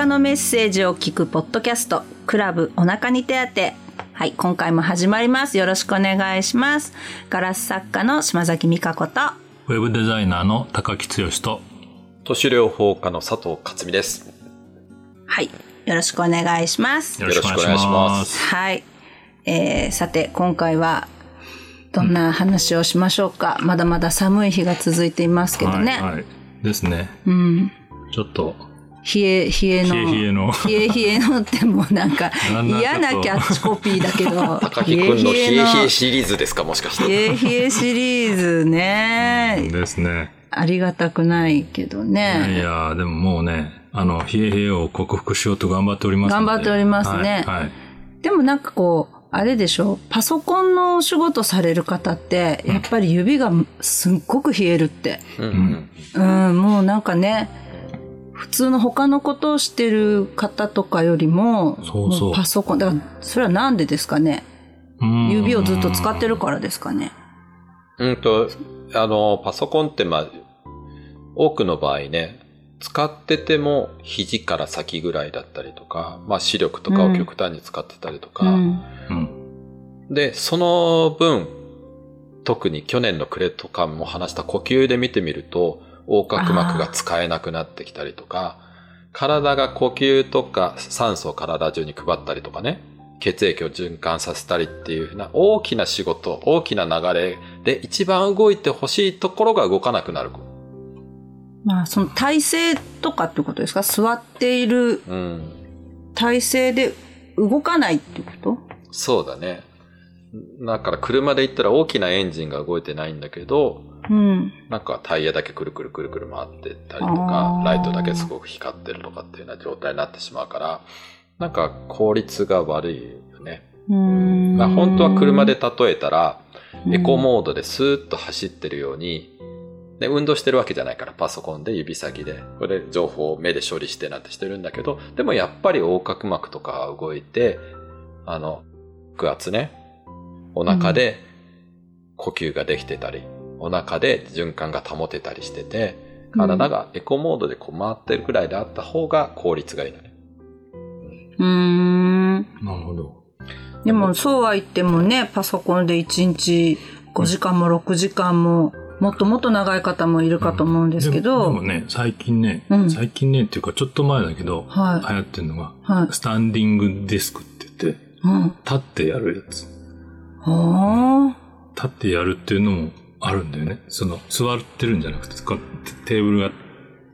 腹のメッセージを聞くポッドキャストクラブお腹に手当て。はい今回も始まります。よろしくお願いします。ガラス作家の島崎美香子とウェブデザイナーの高木剛と都市療法家の佐藤克美です。はいよろしくお願いします。よろしくお願いします。はい、えー、さて今回はどんな話をしましょうか、まだまだ寒い日が続いていますけどね、はいはい、ですね。うん。ちょっと冷え冷えの。冷え冷えの。冷え冷えのってもうなんか嫌なキャッチコピーだけど。高木くんの。冷え冷えシリーズですかもしかして。冷え冷えシリーズね。ですね。ありがたくないけどいねやーでももうねあの冷え冷えを克服しようと頑張っておりますので。頑張っておりますね。はい、はい。でもなんかこうあれでしょパソコンのお仕事される方ってやっぱり指がすっごく冷えるって。うんうん。うんもうなんかね普通の他のことをしてる方とかよりもそうそう。もパソコンだからそれはなんでですかね？うん。指をずっと使ってるからですかね？うんとあのパソコンってまあ多くの場合ね使ってても肘から先ぐらいだったりとか、まあ視力とかを極端に使ってたりとか、うん。うん。で、その分、特に去年のクレとかも話した呼吸で見てみると、横隔膜が使えなくなってきたりとか、体が呼吸とか酸素を体中に配ったりとかね、血液を循環させたりっていうふうな大きな仕事、大きな流れで一番動いてほしいところが動かなくなる。まあその体勢とかってことですか？座っているうん。体勢で動かないってこと？そうだね。だから車で行ったら大きなエンジンが動いてないんだけど、うん。なんかタイヤだけくるくるくるくる回ってったりとかライトだけすごく光ってるとかっていうような状態になってしまうから、なんか効率が悪いよね。うーん。まあ本当は車で例えたら、うん。エコモードでスーッと走ってるように、で運動してるわけじゃないから、パソコンで指先で、これ情報を目で処理してなんてしてるんだけど、でもやっぱり横隔膜とかが動いて、あの、腹圧ね、お腹で呼吸ができてたり、お腹で循環が保てたりしてて、体がエコモードでこう回ってるくらいであった方が効率がいいのね。うーん。なるほど。でもそうは言ってもねパソコンで1日5時間も6時間ももっともっと長い方もいるかと思うんですけど、でもでもね最近ね、うん。最近ねっていうかちょっと前だけど、はい。流行ってるのが、はい。スタンディングディスクって言ってうん。立ってやるやつ。は立ってやるっていうのもあるんだよね。その座ってるんじゃなくてテーブルが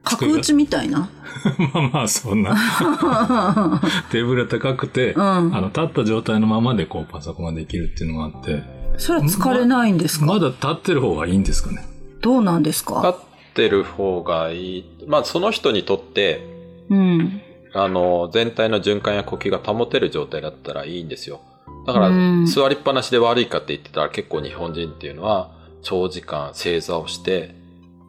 あ角打ちみたいな？まあまあそんな。テーブルが高くて、ん。あの立った状態のままでこうパソコンができるっていうのがあって。それは疲れないんですか、まだ立ってる方がいいんですかね。どうなんです立かってる方がいい。まあその人にとって、うん。あの、全体の循環や呼吸が保てる状態だったらいいんですよ。だから、うん座りっぱなしで悪いかって言ってたら結構日本人っていうのは、長時間正座をして、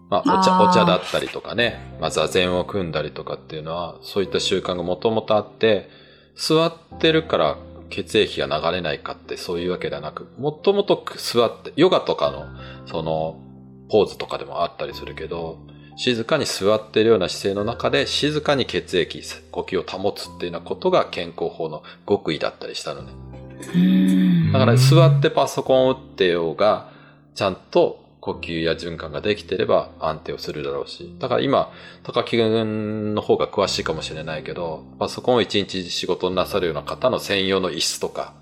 まあ、お茶、お茶だったりとかね、まあ、座禅を組んだりとかっていうのは、そういった習慣がもともとあって、座ってるから血液が流れないかってそういうわけではなく、もともと座って、ヨガとかの、その、ポーズとかでもあったりするけど、静かに座っているような姿勢の中で静かに血液、呼吸を保つっていうようなことが健康法の極意だったりしたのね。うん。だから座ってパソコンを打ってようが、ちゃんと呼吸や循環ができてれば安定をするだろうし。だから今、高木君の方が詳しいかもしれないけど、パソコンを一日仕事になさるような方の専用の椅子とか、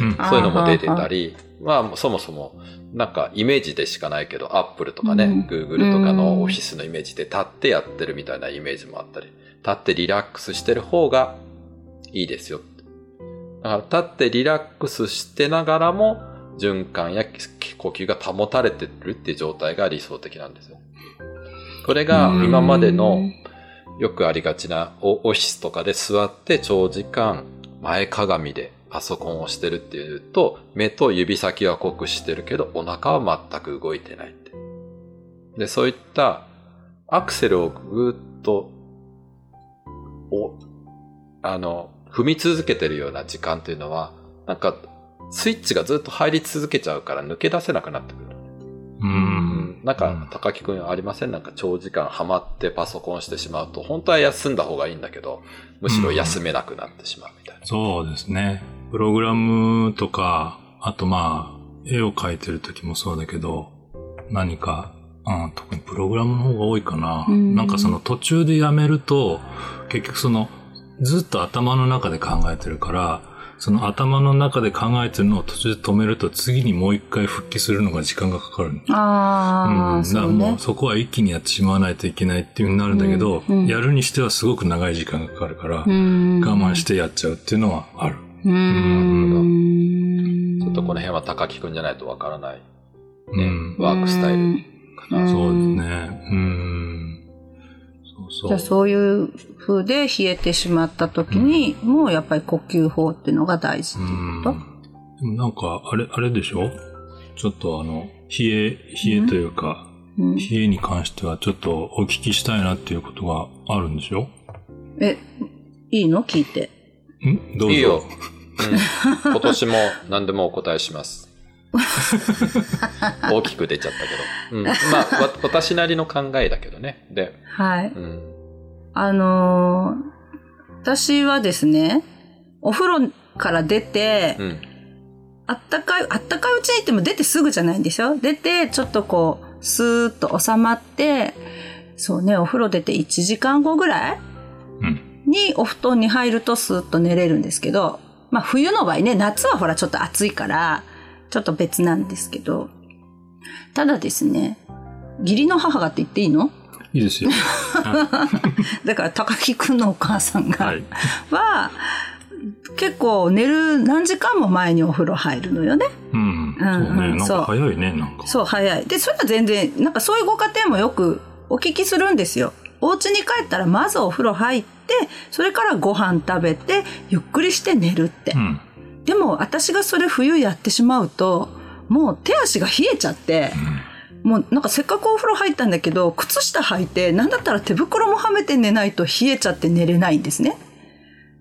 うん。あそういうのも出てたり、まあそもそも、なんかイメージでしかないけど、アップルとかね、うん。グーグルとかのオフィスのイメージで立ってやってるみたいなイメージもあったり、立ってリラックスしてる方がいいですよ。だから立ってリラックスしてながらも、循環や呼吸が保たれてるっていう状態が理想的なんですよ。これが今までのよくありがちなオオフィスとかで座って長時間前かがみでパソコンをしてるっていうと、目と指先は酷使してるけど、お腹は全く動いてないって。で、そういったアクセルをぐーっと、お、あの、踏み続けてるような時間っていうのは、なんか、スイッチがずっと入り続けちゃうから抜け出せなくなってくる。うん。なんか、高木くんありません？なんか長時間ハマってパソコンしてしまうと、本当は休んだ方がいいんだけど、むしろ休めなくなってしまうみたいな。そうですね。プログラムとか、あとまあ、絵を描いてる時もそうだけど、何か、うん、特にプログラムの方が多いかな。うんなんかその途中でやめると、結局その、ずっと頭の中で考えてるから、その頭の中で考えてるのを途中で止めると次にもう一回復帰するのが時間がかかる。ああ、うん、だから。もうそこは一気にやってしまわないといけないっていう風になるんだけど、うんうんやるにしてはすごく長い時間がかかるから、我我慢してやっちゃうっていうのはある。うーん。ちょっとこの辺は高木くんじゃないとわからない、うねん。ワークスタイルかな。そうですね。うん。そうそう。じゃあそういう風で冷えてしまった時に、もうやっぱり呼吸法っていうのが大事っていうこと、でもなんか、あれ、あれでしょ？ちょっとあの、冷え、冷えというか、うん冷えに関してはちょっとお聞きしたいなっていうことがあるんでしょ？え、いいの？聞いて。ん？どうぞ。いいよ。うん。今年も何でもお答えします。大きく出ちゃったけど。うん。まあ、わ 私なりの考えだけどね。で、はい。うん。あのー私はですね、お風呂から出て、うん。あったかい、あったかいうちに行っても出てすぐじゃないんですよ。出て、ちょっとこう、スーッと収まって、そうね、お風呂出て1時間後ぐらいうん。にお布団に入るとスーッと寝れるんですけど、まあ冬の場合ね、夏はほらちょっと暑いから、ちょっと別なんですけど、ただですね、義理の母がって言っていいの？いいですよ。だから高木くんのお母さんが、はい。は、結構寝る何時間も前にお風呂入るのよね。うん。そううんね。なんそうか早いね、なんか。そう、早い。で、それは全然、なんかそういうご家庭もよくお聞きするんですよ。お家に帰ったらまずお風呂入って、それからご飯食べて、ゆっくりして寝るって。うん。でも私がそれ冬やってしまうと、もう手足が冷えちゃって、もうなんかせっかくお風呂入ったんだけど、靴下履いて、なんだったら手袋もはめて寝ないと冷えちゃって寝れないんですね。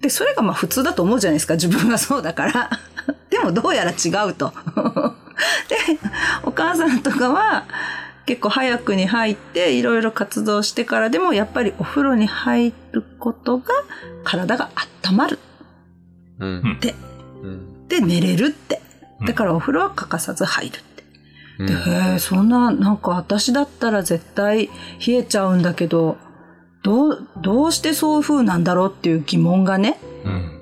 で、それがまあ普通だと思うじゃないですか、自分がそうだから。でもどうやら違うと。で、お母さんとかは結構早くに入っていろいろ活動してからでもやっぱりお風呂に入ることが体が温まるうん。って。うん。で寝れるって。うんだからお風呂は欠かさず入るって。うんで、へえ、そんな、なんか私だったら絶対冷えちゃうんだけど、どう、どうしてそういう風なんだろうっていう疑問がね。うん。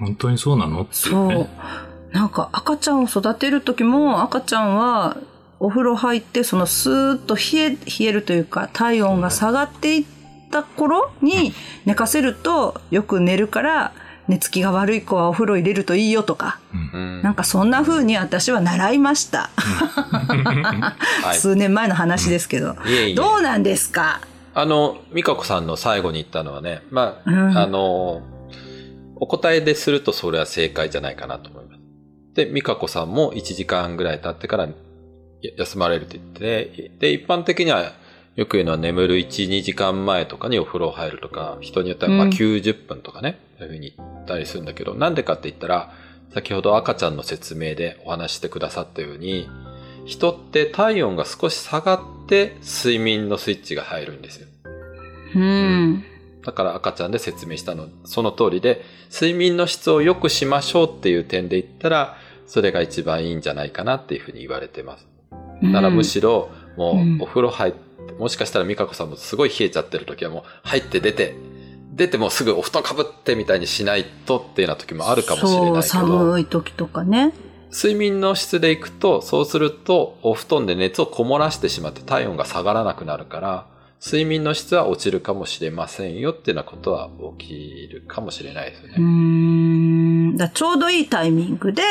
本当にそうなのっていそ。う。なんか赤ちゃんを育てる時も赤ちゃんはお風呂入ってそのスーッと冷え、冷えるというか体温が下がっていった頃に寝かせるとよく寝るから寝つきが悪い子はお風呂入れるといいよとか。うんなんかそんな風に私は習いました。はい。数年前の話ですけど。いえいえ。どうなんですか？あの、美香子さんの最後に言ったのはね、まあ、うんあの、お答えでするとそれは正解じゃないかなと思います。で、美香子さんも1時間ぐらい経ってからや休まれるって言って、で、一般的にはよく言うのは眠る1、2時間前とかにお風呂入るとか、人によってはまあうん90分とかね、そういうふうに言ったりするんだけど、なんでかって言ったら、先ほど赤ちゃんの説明でお話ししてくださったように、人って体温が少し下がって睡眠のスイッチが入るんですよ。うん。だから赤ちゃんで説明したの、その通りで、睡眠の質を良くしましょうっていう点で言ったら、それが一番いいんじゃないかなっていうふうに言われてます。だからむしろ、もうんうお風呂入って、もしかしたら美香子さんもすごい冷えちゃってる時はもう入って出て、出てもうすぐお布団かぶってみたいにしないとっていうような時もあるかもしれないけど。そう、寒い時とかね。睡眠の質でいくと、そうすると、お布団で熱をこもらしてしまって体温が下がらなくなるから、睡眠の質は落ちるかもしれませんよっていうようなことは起きるかもしれないですよう。ん。だちょうどいいタイミングで、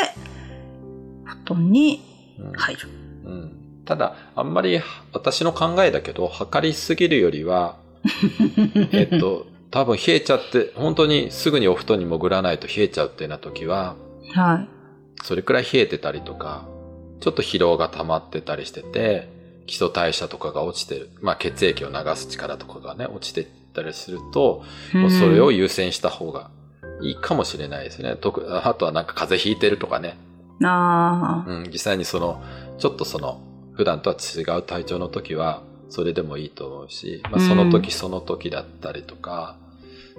布団にうん入る。うんただ、あんまり私の考えだけど、測りすぎるよりは、えっと、多分冷えちゃって、本当にすぐにお布団に潜らないと冷えちゃうっていうような時は、はい。それくらい冷えてたりとか、ちょっと疲労が溜まってたりしてて、基礎代謝とかが落ちてる、まあ血液を流す力とかがね、落ちてったりすると、もうそれを優先した方がいいかもしれないですね。特あとはなんか風邪ひいてるとかね。ああ。うん、実際にその、ちょっとその、普段とは違う体調の時は、それでもいいと思うし、まあ、その時その時だったりとか、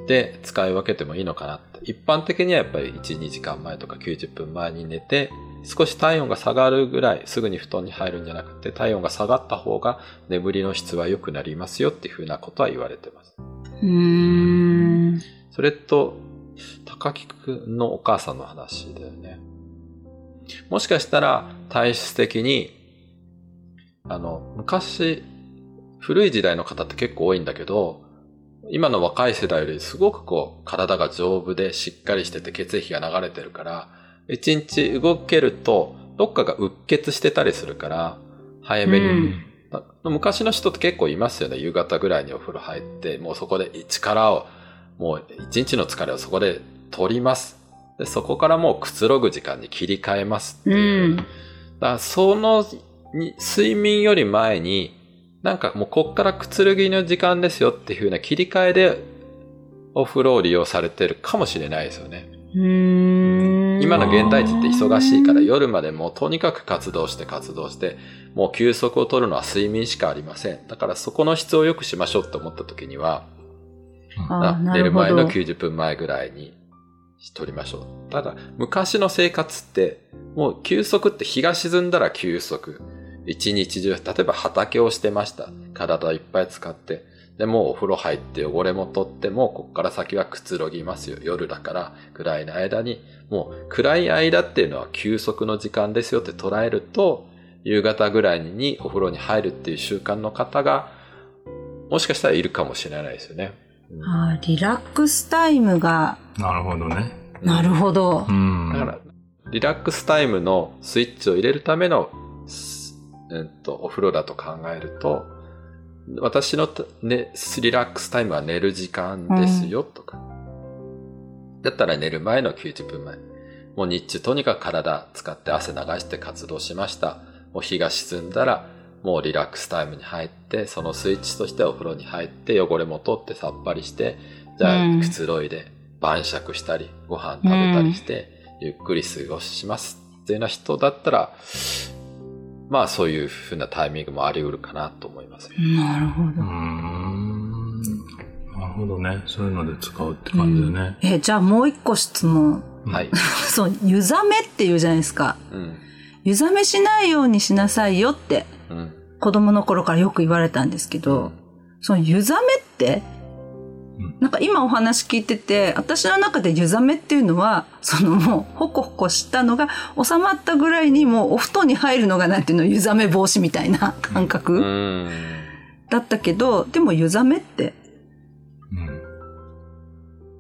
で使い分けてもいいのかなって。一般的にはやっぱり1、2時間前とか90分前に寝て、少し体温が下がるぐらい、すぐに布団に入るんじゃなくて、体温が下がった方が眠りの質は良くなりますよっていうふうなことは言われてます。うーん。それと、高木くんのお母さんの話だよね。もしかしたら体質的に、あの、昔、古い時代の方って結構多いんだけど、今の若い世代よりすごくこう、体が丈夫でしっかりしてて血液が流れてるから、一日動けると、どっかがうっ血してたりするから、早めに、うんだ昔の人って結構いますよね。夕方ぐらいにお風呂入って、もうそこで力を、もう一日の疲れをそこで取ります。で、そこからもうくつろぐ時間に切り替えますってういう。ん。だからそのに睡眠より前に、なんかもうこっからくつろぎの時間ですよっていう風な切り替えでお風呂を利用されてるかもしれないですよね。今の現代人って忙しいから夜までもうとにかく活動して活動して、もう休息を取るのは睡眠しかありません。だからそこの質を良くしましょうって思った時には、寝る前のるほど。90分前ぐらいに取りましょう。ただ、昔の生活って、もう休息って日が沈んだら休息。一日中、例えば畑をしてました。体いっぱい使って。で、もうお風呂入って汚れも取っても、こっから先はくつろぎますよ。夜だから、暗いの間に。もう暗い間っていうのは休息の時間ですよって捉えると、夕方ぐらいにお風呂に入るっていう習慣の方が、もしかしたらいるかもしれないですよね。うんあーリラックスタイムが、なるほどね。なるほどう。ん。だから、リラックスタイムのスイッチを入れるための、すうんと、お風呂だと考えると、私のた、ね、リラックスタイムは寝る時間ですよ、とか。だったら寝る前の90分前。もう日中とにかく体使って汗流して活動しました。もう日が沈んだら、もうリラックスタイムに入って、そのスイッチとしてお風呂に入って汚れも取ってさっぱりして、じゃうんあくつろいで晩酌したり、ご飯食べたりして、ゆっくり過ごしますっていうような人だったら、まあそういうふうなタイミングもあり得るかなと思いますよ。なるほど。なるほどね。そういうので使うって感じだね。え、じゃあもう一個質問。はい。そう、湯冷めって言うじゃないですか。うん。湯冷めしないようにしなさいよってうん。子供の頃からよく言われたんですけど、その湯冷めってうん、なんか今お話聞いてて、私の中で湯冷めっていうのは、そのもう、ほこほこしたのが収まったぐらいにもうお布団に入るのがなんていうの、湯冷め防止みたいな感う覚ん。だったけど、でも湯冷めって、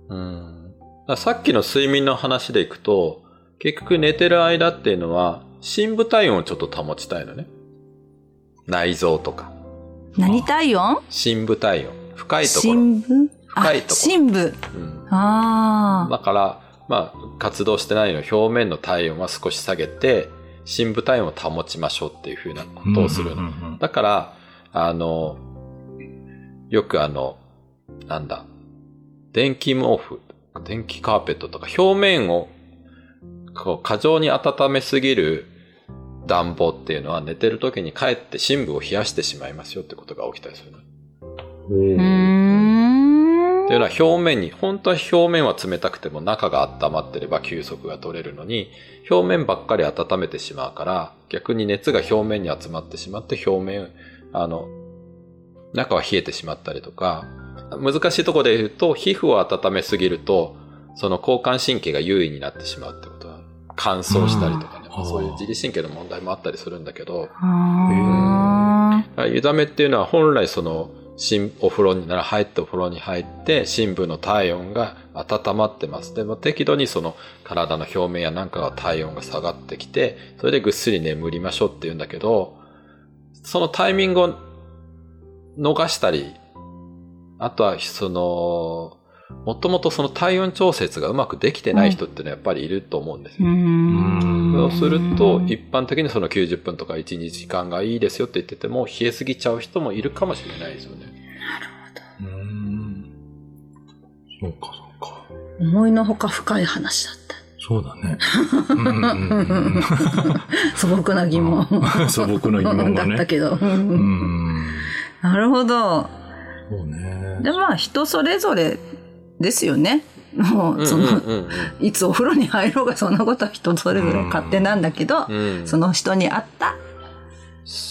うん。うん。さっきの睡眠の話でいくと、結局寝てる間っていうのは、深部体温をちょっと保ちたいのね。内臓とか。何体温？深部体温。深いところ。深部？深いところあ、深部。うん。ああ。だから、まあ、活動してないの表面の体温は少し下げて、深部体温を保ちましょうっていうふうなことをするの。うんうんうんだから、あの、よくあの、なんだ、電気毛布、電気カーペットとか表面をこう過剰に温めすぎる暖房っていうのは寝てる時にかえって深部を冷やしてしまいますよってことが起きたりするの。うーん。というのは表面に、本当は表面は冷たくても中が温まってれば休息が取れるのに、表面ばっかり温めてしまうから、逆に熱が表面に集まってしまって表面、あの、中は冷えてしまったりとか、難しいところで言うと、皮膚を温めすぎると、その交感神経が優位になってしまうってことは、乾燥したりとかね、うん。そういう自律神経の問題もあったりするんだけど、湯冷めっていうのは本来その、新お風呂になら入ってお風呂に入って、深部の体温が温まってます。でも適度にその体の表面やなんかが体温が下がってきて、それでぐっすり眠りましょうって言うんだけど、そのタイミングを逃したり、あとはその、もともとその体温調節がうまくできてない人っていうのはやっぱりいると思うんですーうよ。ん。そうすると、一般的にその90分とか1、2時間がいいですよって言ってても、冷えすぎちゃう人もいるかもしれないですよね。うーん。そうか、そうか。思いのほか深い話だった。そうだね。素朴な疑問。うん素朴な疑問がだったね。けど。なるほど。そうね。で、まあ、人それぞれですよね。もう、その、うんうんいつお風呂に入ろうがそんなことは人それぞれ勝手なんだけど、うんうんその人に合った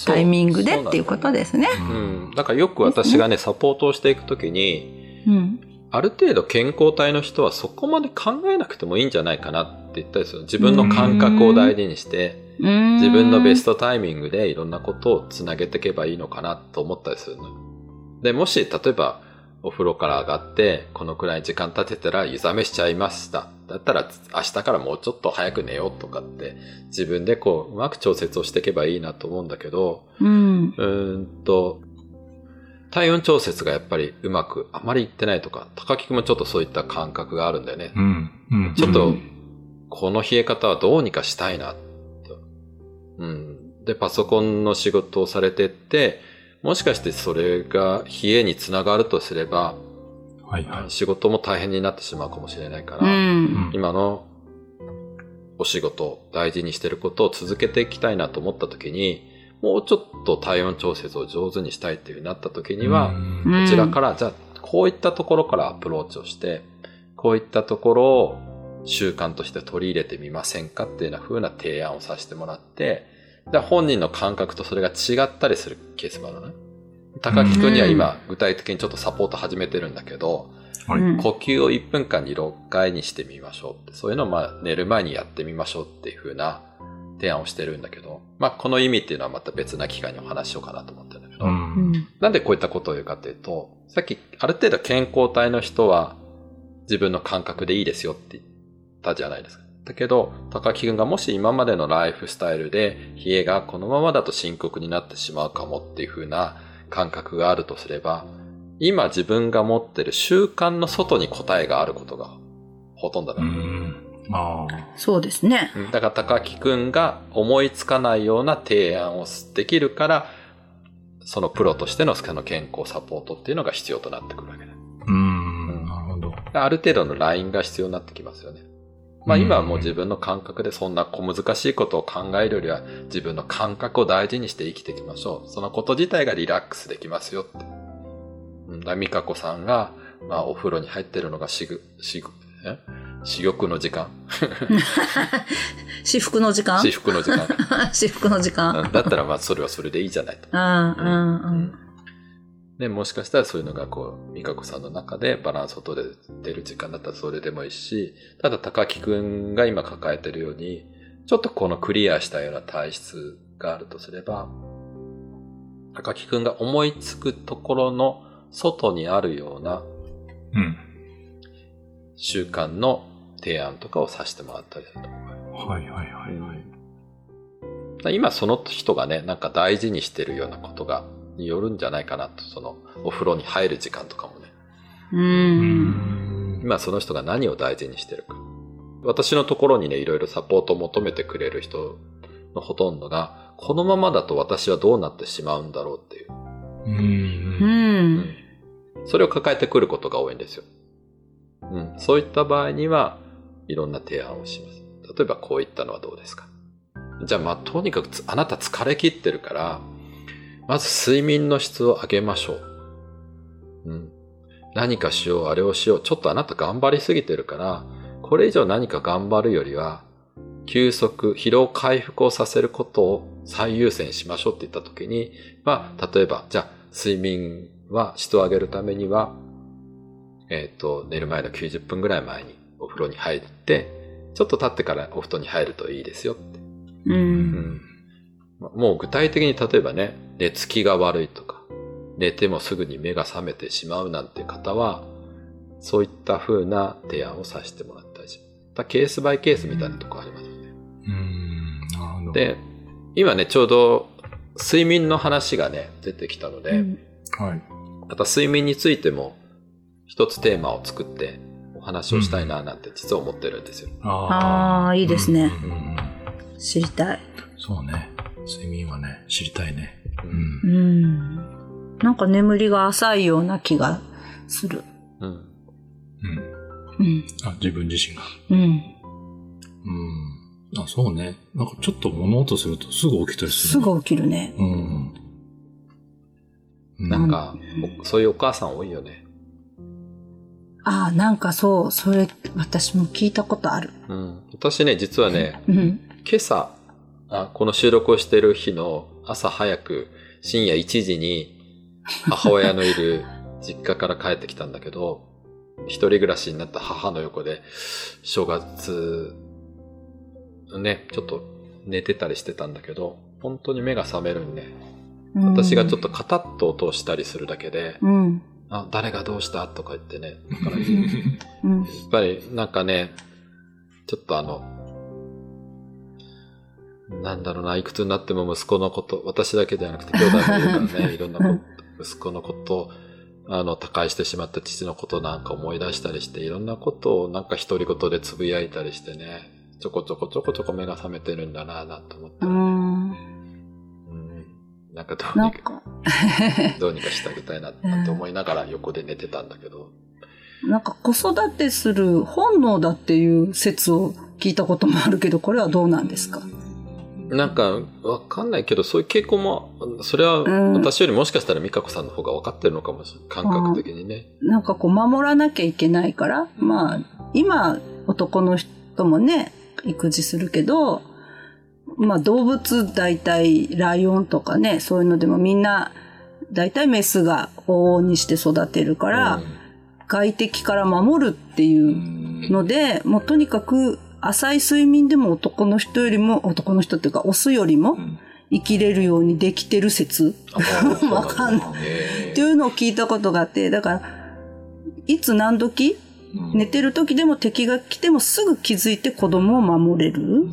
タイミングでっていうことですね。うん。だからよく私がね、サポートをしていくときに、うん。ある程度健康体の人はそこまで考えなくてもいいんじゃないかなって言ったりする。自分の感覚を大事にして、自自分のベスト。トタイミングでいろんなことをつなげていけばいいのかなと思ったりするの。で、もし、例えば、お風呂から上がって、このくらい時間経てたら湯冷めしちゃいました。だったら、明日からもうちょっと早く寝ようとかって、自分でこう、うまく調節をしていけばいいなと思うんだけど、うん。うーんと、体温調節がやっぱりうまく、あまりいってないとか、高木くんもちょっとそういった感覚があるんだよね。うん。うん。ちょっとうん、この冷え方はどうにかしたいな、と。うん。で、パソコンの仕事をされてって、もしかしてそれが冷えにつながるとすれば、はいはい。仕事も大変になってしまうかもしれないかうら、ん。今のお仕事を大事にしてることを続けていきたいなと思った時に、もうちょっと体温調節を上手にしたいっていうふうになった時には、うんこちらから、じゃあ、こういったところからアプローチをして、こういったところを習慣として取り入れてみませんかっていうような風な提案をさせてもらって、で本人の感覚とそれが違ったりするケースもあるのね。高木くんには今、具体的にちょっとサポート始めてるんだけど、呼吸を1分間に6回にしてみましょうって、そういうのをまあ寝る前にやってみましょうっていう風な提案をしてるんだけど、まあこの意味っていうのはまた別な機会にお話ししようかなと思ってるんだけど、うん。なんでこういったことを言うかというと、さっきある程度健康体の人は自分の感覚でいいですよって言ったじゃないですか。だけど、高木くんがもし今までのライフスタイルで冷えがこのままだと深刻になってしまうかもっていう風な感覚があるとすれば、今自分が持ってる習慣の外に答えがあることがほとんどだ、うん。ああ。そうですね。うんだから高木くんが思いつかないような提案をできるから、そのプロとしてのその健康サポートっていうのが必要となってくるわけだ。うん。なるほど。ある程度のラインが必要になってきますよね。まあうん今はもう自分の感覚でそんな小難しいことを考えるよりは自分の感覚を大事にして生きていきましょう。そのこと自体がリラックスできますよって。うん、だ香子さんが、まあお風呂に入ってるのがしぐ、しぐ、え？私欲の時間私服の時間？私服の時間。私服 の時間。うんだったらまあそれはそれでいいじゃないと。うんうんうん。ね、もしかしたらそういうのがこう、美香子さんの中でバランスを取れてる時間だったらそれでもいいし、ただ高木くんが今抱えてるように、ちょっとこのクリアしたような体質があるとすれば、高木くんが思いつくところの外にあるようなうん。習慣の提案とかをさせてもらったりすると。はいはいはいはい。だから今その人がね、なんか大事にしてるようなことが、によるんじゃないかなと、そのお風呂に入る時間とかもね。う。うんん。今その人が何を大事にしてるか。私のところにね、いろいろサポートを求めてくれる人のほとんどが、このままだと私はどうなってしまうんだろうっていう。う。うんん。それを抱えてくることが多いんですよ。うん。そういった場合には、いろんな提案をします。例えばこういったのはどうですかじゃあまあ、とにかくつあなた疲れ切ってるから、まず睡眠の質を上げましょう。うん。何かしよう、あれをしよう。ちょっとあなた頑張りすぎてるから、これ以上何か頑張るよりは、休息、疲労回復をさせることを最優先しましょうって言ったときに、まあ、例えば、じゃあ、睡眠は質を上げるためには、えっ、と、寝る前の90分ぐらい前にお風呂に入って、ちょっと経ってからお布団に入るといいですよって。う。うんん。まもう具体的に例えばね、寝つきが悪いとか、寝てもすぐに目が覚めてしまうなんて方は、そういった風な提案をさせてもらったりします。だケースバイケースみたいなとこありますよね。うん。なるほど。で、今ね、ちょうど睡眠の話がね、出てきたので、うんはい。また睡眠についても一つテーマを作ってお話をしたいななんて実は思ってるんですよ。ああ、いいですね。うんうんうん知りたい。そうね。睡眠はね、知りたいね。ううんん。うん。なんか眠りが浅いような気がする。うん。うん。うん。あ、自分自身が。うん。うん。あ、そうね。なんかちょっと物音するとすぐ起きたりする、すぐ起きるね。うん。うなんか、おそういうお母さん多いよね。ああ、なんかそう、それ、私も聞いたことある。うん。私ね、実はね、うん。今朝、あこの収録をしてる日の朝早く、深夜1時に母親のいる実家から帰ってきたんだけど、一人暮らしになった母の横で、正月、ね、ちょっと寝てたりしてたんだけど、本当に目が覚めるんね。私がちょっとカタッと音をしたりするだけで、うん。あ、誰がどうした？とか言ってね。だから やうん。っぱりなんかね、ちょっとあの、なんだろうな、いくつになっても息子のこと、私だけではなくて兄弟もいるからね、いろんなこと、息子のこと、あの、他界してしまった父のことなんか思い出したりして、いろんなことをなんか独り言でつぶやいたりしてね、ちょこちょこちょこちょこ目が覚めてるんだなぁなと思って、ううん。ん。なんかどうにか、か、どうにかしてあげたいなって思いながら横で寝てたんだけど、なんか子育てする本能だっていう説を聞いたこともあるけど、これはどうなんですか？なんか、わかんないけど、そういう傾向も、それはうん私よりもしかしたら美香子さんの方が分かってるのかもしれない。感覚的にね。なんかこう守らなきゃいけないから、まあ、今男の人もね、育児するけど、まあ動物大体ライオンとかね、そういうのでもみんな大体メスが往々にして育てるから、うん外敵から守るっていうので、もうとにかく浅い睡眠でも男の人よりも、男の人っていうかオスよりも生きれるようにできてる説。あ わかんない。へっていうのを聞いたことがあって、だから、いつ何時寝てる時でも敵が来てもすぐ気づいて子供を守れる。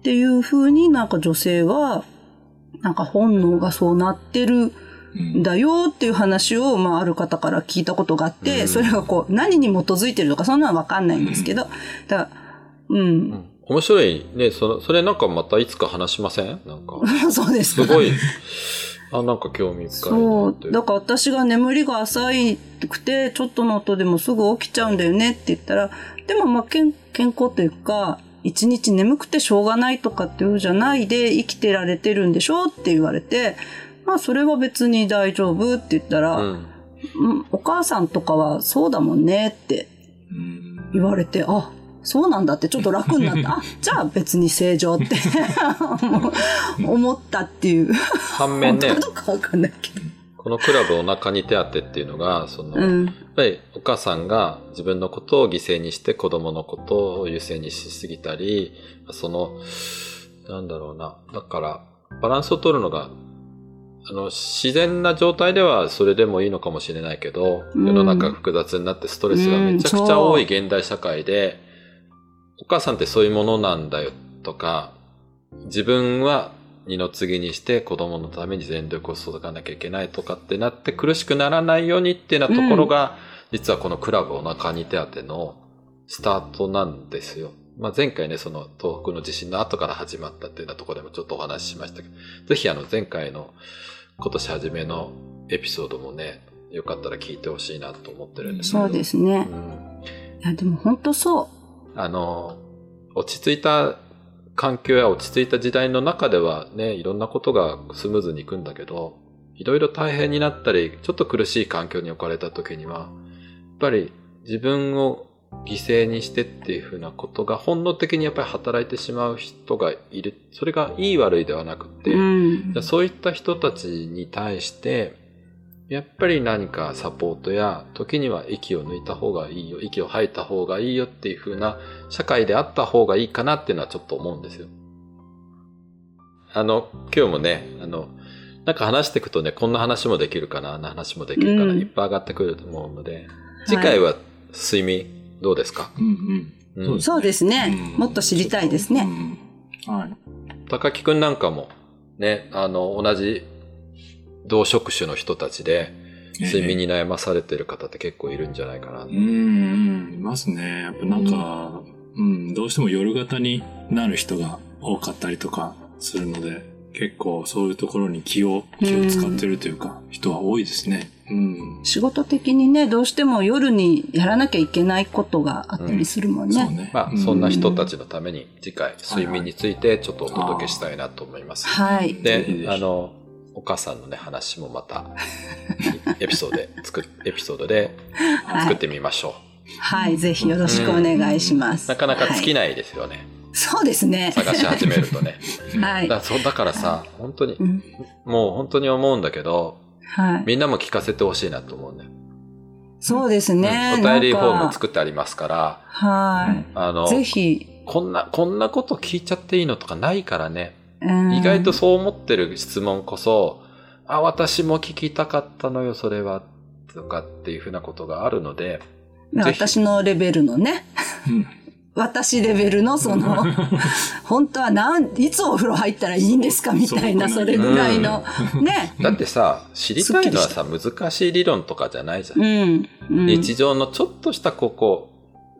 っていう風になんか女性は、なんか本能がそうなってるん。だよっていう話を、まあある方から聞いたことがあって、うん。それがこう何に基づいてるとかそんなのわかんないんですけど、だから、う。うんん面白いね。その、それなんかまたいつか話しません？なんか、そうですかすごい、あ、なんか興味深いそう。だから私が眠りが浅いくて、ちょっとの音でもすぐ起きちゃうんだよねって言ったら、でもまあ健健康というか、一日眠くてしょうがないとかっていうじゃないで生きてられてるんでしょって言われて、まあそれは別に大丈夫って言ったら、うん。うんお母さんとかはそうだもんねって言われて、あ、そうなんだってちょっと楽になった。あ、じゃあ別に正常って 思ったっていう。反面ねどうかわかんないけど。このクラブお腹に手当てっていうのが、その、うん。やっぱりお母さんが自分のことを犠牲にして子供のことを優先にしすぎたり、その、なんだろうな。だから、バランスを取るのが、あの、自然な状態ではそれでもいいのかもしれないけど、うん世の中が複雑になってストレスがめちゃくちゃ多い現代社会で、お母さんってそういうものなんだよとか、自分は二の次にして子供のために全力を注がなきゃいけないとかってなって苦しくならないようにっていうなところが、実はこのクラブお腹に手当てのスタートなんですよ。まあ、前回ね、その東北の地震の後から始まったっていうようなところでもちょっとお話ししましたけど、ぜひあの前回の今年初めのエピソードもね、よかったら聞いてほしいなと思ってるんですけど。そうですね。うんいや、でも本当そあの、落ち着いた環境や落ち着いた時代の中ではね、いろんなことがスムーズにいくんだけど、いろいろ大変になったり、ちょっと苦しい環境に置かれた時には、やっぱり自分を犠牲にしてっていうふうなことが本能的にやっぱり働いてしまう人がいる。それがいい悪いではなくて、う。うん。そういった人たちに対して、やっぱり何かサポートや、時には息を抜いた方がいいよ、息を吐いた方がいいよっていう風な社会であった方がいいかなっていうのはちょっと思うんですよ。あの、今日もね、あの、なんか話していくとね、こんな話もできるかな、あんな話もできるかな、うんいっぱい上がってくると思うので、次回は睡眠どうですか、うんうん。うんそうですね。もっと知りたいですね。うん。はい。高木くんなんかも、ね、あの、同じ同職種の人たちで、睡眠に悩まされてる方って結構いるんじゃないかな。うん、うん、いますね。やっぱなんか、うん、どうしても夜型になる人が多かったりとかするので、結構そういうところに気を、気を使ってるというか、人は多いですね。うん。仕事的にね、どうしても夜にやらなきゃいけないことがあったりするもんね。そうね。まあ、うそんな人たちのために次回、睡眠についてちょっとお届けしたいなと思います。はい。であの、お母さんのね、話もまた、エピソードで作っ、エピソードで作ってみましょはい。ぜひよろしくお願いします。う。なかなか尽きはいないですよね。そうですね。探し始めるとね。はいだ。からそうだからさ、本当にう、んもう本当に思うんだけど、はい。みんなも聞かせてほしいなと思うね。そうですね。うんお便りフォーム作ってありますから、はあのい。、ぜひ。こんな、こんなこと聞いちゃっていいのとかないからね。うん意外とそう思ってる質問こそ、あ、私も聞きたかったのよ、それは、とかっていうふうなことがあるので、私のレベルのね。うん 私レベルのその、本当はなん、いつお風呂入ったらいいんですかみたいな、それぐらいの、ね。だってさ、知りたいのはさ、難しい理論とかじゃないじゃん。うん。うん日常のちょっとしたここ、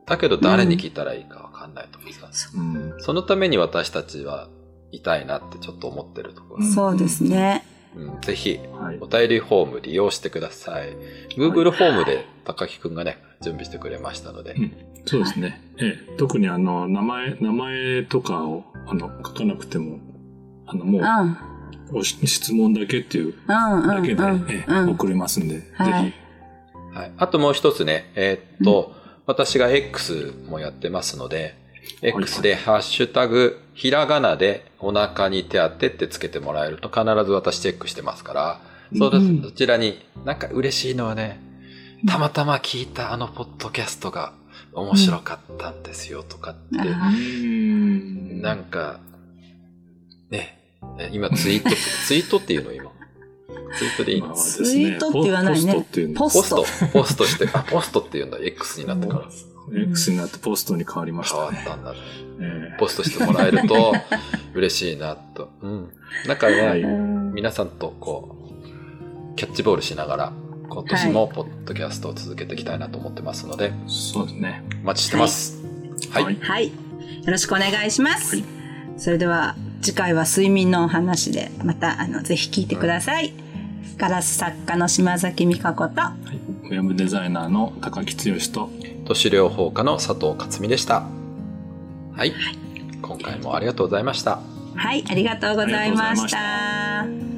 だけど誰に聞いたらいいかわかんないとかさ、うん。そのために私たちはいたいなってちょっと思ってるところ、そうですね。うん、ぜひ、はいお。便りフォーム利用してください。Google フォームで高木くんがね、準備してくれましたので、うんそうですね。ええ、特にあの、名前、名前とかを、あの、書かなくても、あの、もうん。う、おし質問だけっていう。だけで、うんええうん送れますんで、はいぜはい。あともう一つね、えーっと、私が X もやってますので、はい X でハッシュタグ、ひらがなでお腹に手当てってつけてもらえると必ず私チェックしてますから、それうんそちらになんか嬉しいのはね、たまたま聞いたあのポッドキャストが面白かったんですよとかって、なんか、ね、え今ツイート、ツイートっていうの今？ツイートでいいの？ツイートって言わないね。ポポストっていうの。ポポスト、ポストして、あ、ポストっていうんだ、X になってから。X になってポストに変わりまし変たね。わったんだね。えポストしてもらえると 嬉しいなと。うん。なんかね、はいうん皆さんとこう、キャッチボールしながら、今年もポッドキャストを続けていきたいなと思ってますので、えそうですね。お待ちしてます。はい。はいはい。よろしくお願いします。はいそれでは、次回は睡眠のお話で、また、あの、ぜひ聞いてください。ガラス作家の島崎美香子と、ウェブデザイナーの高木剛と、都市療法家の佐藤克美でした。はい。今回もありがとうございました。はい、ありがとうございました。